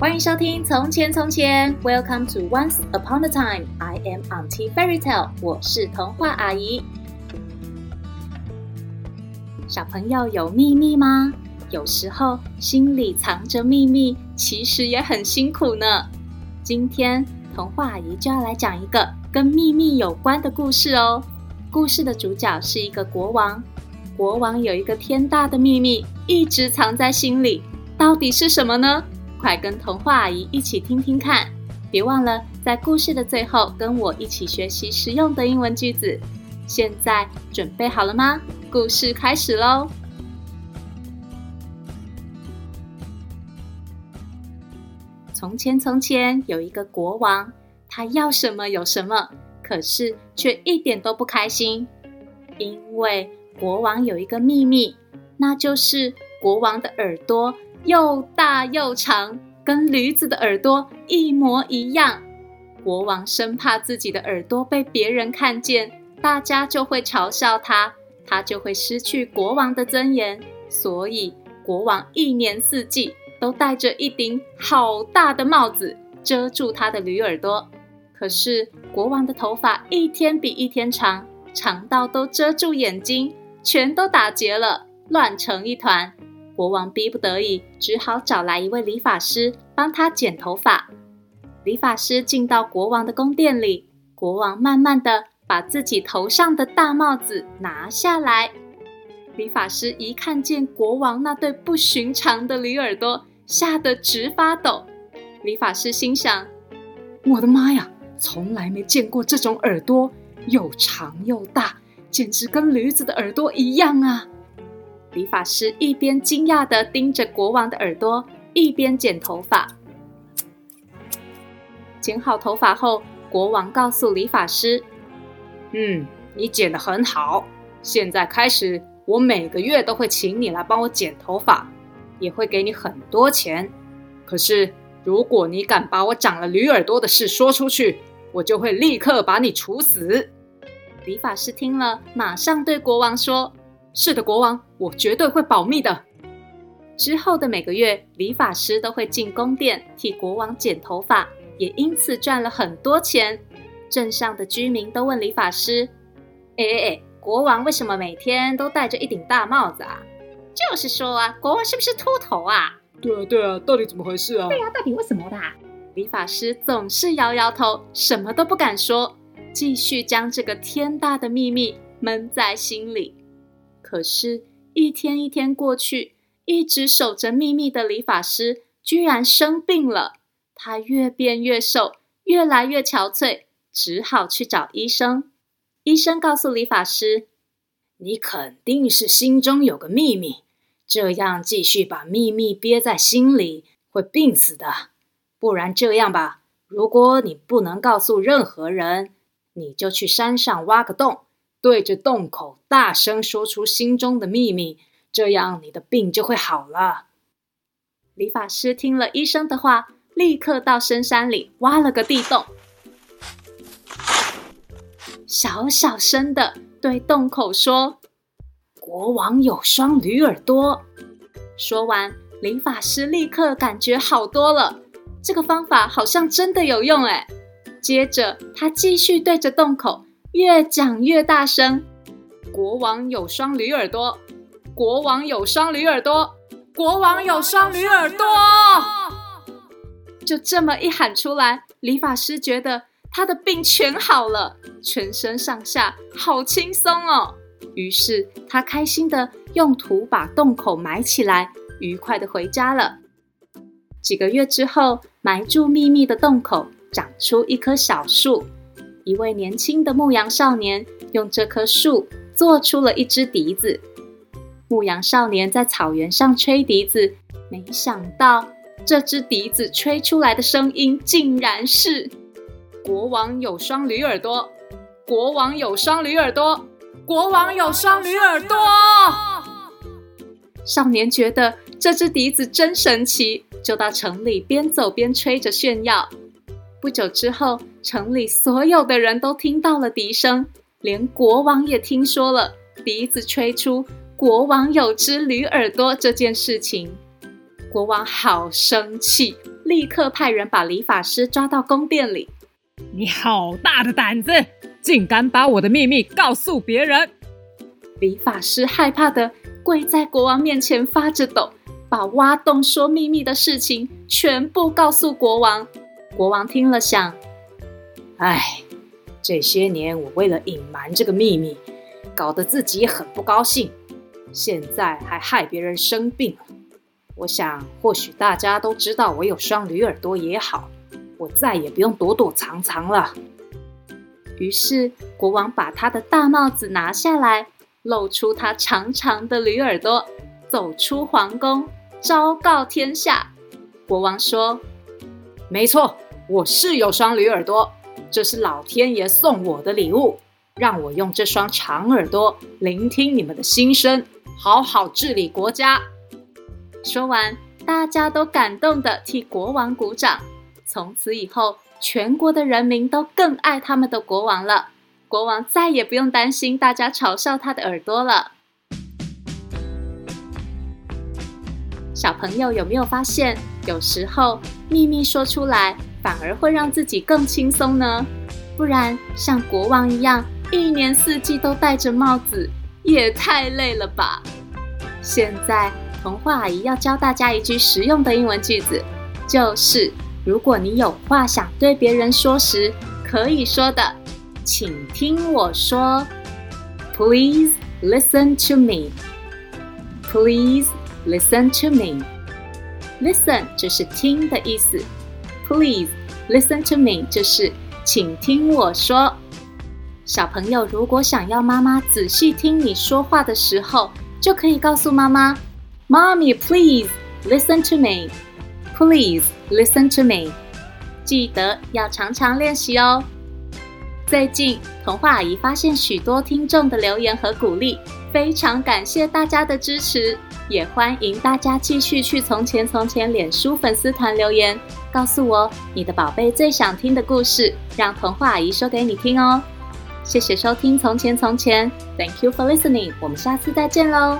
欢迎收听《从前从前》，Welcome to Once Upon a Time。I am Auntie Fairy Tale，我是童话阿姨。小朋友有秘密吗？有时候心里藏着秘密，其实也很辛苦呢。今天童话阿姨就要来讲一个跟秘密有关的故事哦。故事的主角是一个国王，国王有一个天大的秘密，一直藏在心里，到底是什么呢？快跟童话阿姨一起听听看！别忘了在故事的最后跟我一起学习实用的英文句子。现在准备好了吗？故事开始喽！从前，从前有一个国王，他要什么有什么，可是却一点都不开心，因为国王有一个秘密，那就是国王的耳朵。又大又长，跟驴子的耳朵一模一样。国王生怕自己的耳朵被别人看见，大家就会嘲笑他，他就会失去国王的尊严。所以，国王一年四季都戴着一顶好大的帽子，遮住他的驴耳朵。可是，国王的头发一天比一天长，长到都遮住眼睛，全都打结了，乱成一团。国王逼不得已，只好找来一位理发师帮他剪头发。理发师进到国王的宫殿里，国王慢慢地把自己头上的大帽子拿下来。理发师一看见国王那对不寻常的驴耳朵，吓得直发抖。理发师心想：“我的妈呀，从来没见过这种耳朵，又长又大，简直跟驴子的耳朵一样啊！”理发师一边惊讶地盯着国王的耳朵，一边剪头发。剪好头发后，国王告诉理发师：“嗯，你剪得很好。现在开始，我每个月都会请你来帮我剪头发，也会给你很多钱。可是，如果你敢把我长了驴耳朵的事说出去，我就会立刻把你处死。”理发师听了，马上对国王说。是的，国王，我绝对会保密的。之后的每个月，理发师都会进宫殿替国王剪头发，也因此赚了很多钱。镇上的居民都问理发师：“哎哎哎，国王为什么每天都戴着一顶大帽子啊？”就是说啊，国王是不是秃头啊？对啊对啊，到底怎么回事啊？对啊，到底为什么的？理发师总是摇摇头，什么都不敢说，继续将这个天大的秘密闷在心里。可是，一天一天过去，一直守着秘密的理发师居然生病了。他越变越瘦，越来越憔悴，只好去找医生。医生告诉理发师：“你肯定是心中有个秘密，这样继续把秘密憋在心里，会病死的。不然这样吧，如果你不能告诉任何人，你就去山上挖个洞。”对着洞口大声说出心中的秘密，这样你的病就会好了。理发师听了医生的话，立刻到深山里挖了个地洞，小小声的对洞口说：“国王有双驴耳朵。”说完，理发师立刻感觉好多了，这个方法好像真的有用哎。接着，他继续对着洞口。越讲越大声，国王有双驴耳朵，国王有双驴耳朵，国王有双驴耳朵。就这么一喊出来，理发师觉得他的病全好了，全身上下好轻松哦。于是他开心的用土把洞口埋起来，愉快的回家了。几个月之后，埋住秘密的洞口长出一棵小树。一位年轻的牧羊少年用这棵树做出了一支笛子。牧羊少年在草原上吹笛子，没想到这支笛子吹出来的声音竟然是：“国王有双驴耳朵，国王有双驴耳朵，国王有双驴耳朵。”少年觉得这支笛子真神奇，就到城里边走边吹着炫耀。不久之后，城里所有的人都听到了笛声，连国王也听说了笛子吹出国王有只驴耳朵这件事情。国王好生气，立刻派人把理发师抓到宫殿里。你好大的胆子，竟敢把我的秘密告诉别人！理发师害怕的跪在国王面前发着抖，把挖洞说秘密的事情全部告诉国王。国王听了想：哎，这些年我为了隐瞒这个秘密，搞得自己很不高兴，现在还害别人生病。我想，或许大家都知道我有双驴耳朵也好，我再也不用躲躲藏藏了。于是，国王把他的大帽子拿下来，露出他长长的驴耳朵，走出皇宫，昭告天下。国王说：“没错，我是有双驴耳朵，这是老天爷送我的礼物，让我用这双长耳朵聆听你们的心声，好好治理国家。”说完，大家都感动的替国王鼓掌。从此以后，全国的人民都更爱他们的国王了。国王再也不用担心大家嘲笑他的耳朵了。小朋友有没有发现，有时候秘密说出来，反而会让自己更轻松呢？不然，像国王一样，一年四季都戴着帽子，也太累了吧？现在。童话阿姨要教大家一句实用的英文句子，就是如果你有话想对别人说时，可以说的，请听我说。Please listen to me. Please listen to me. Listen 就是听的意思。Please listen to me 就是请听我说。小朋友如果想要妈妈仔细听你说话的时候，就可以告诉妈妈。Mommy, please listen to me. Please listen to me. 记得要常常练习哦。最近童话阿姨发现许多听众的留言和鼓励，非常感谢大家的支持，也欢迎大家继续去从前从前脸书粉丝团留言，告诉我你的宝贝最想听的故事，让童话阿姨说给你听哦。谢谢收听从前从前，Thank you for listening。我们下次再见喽。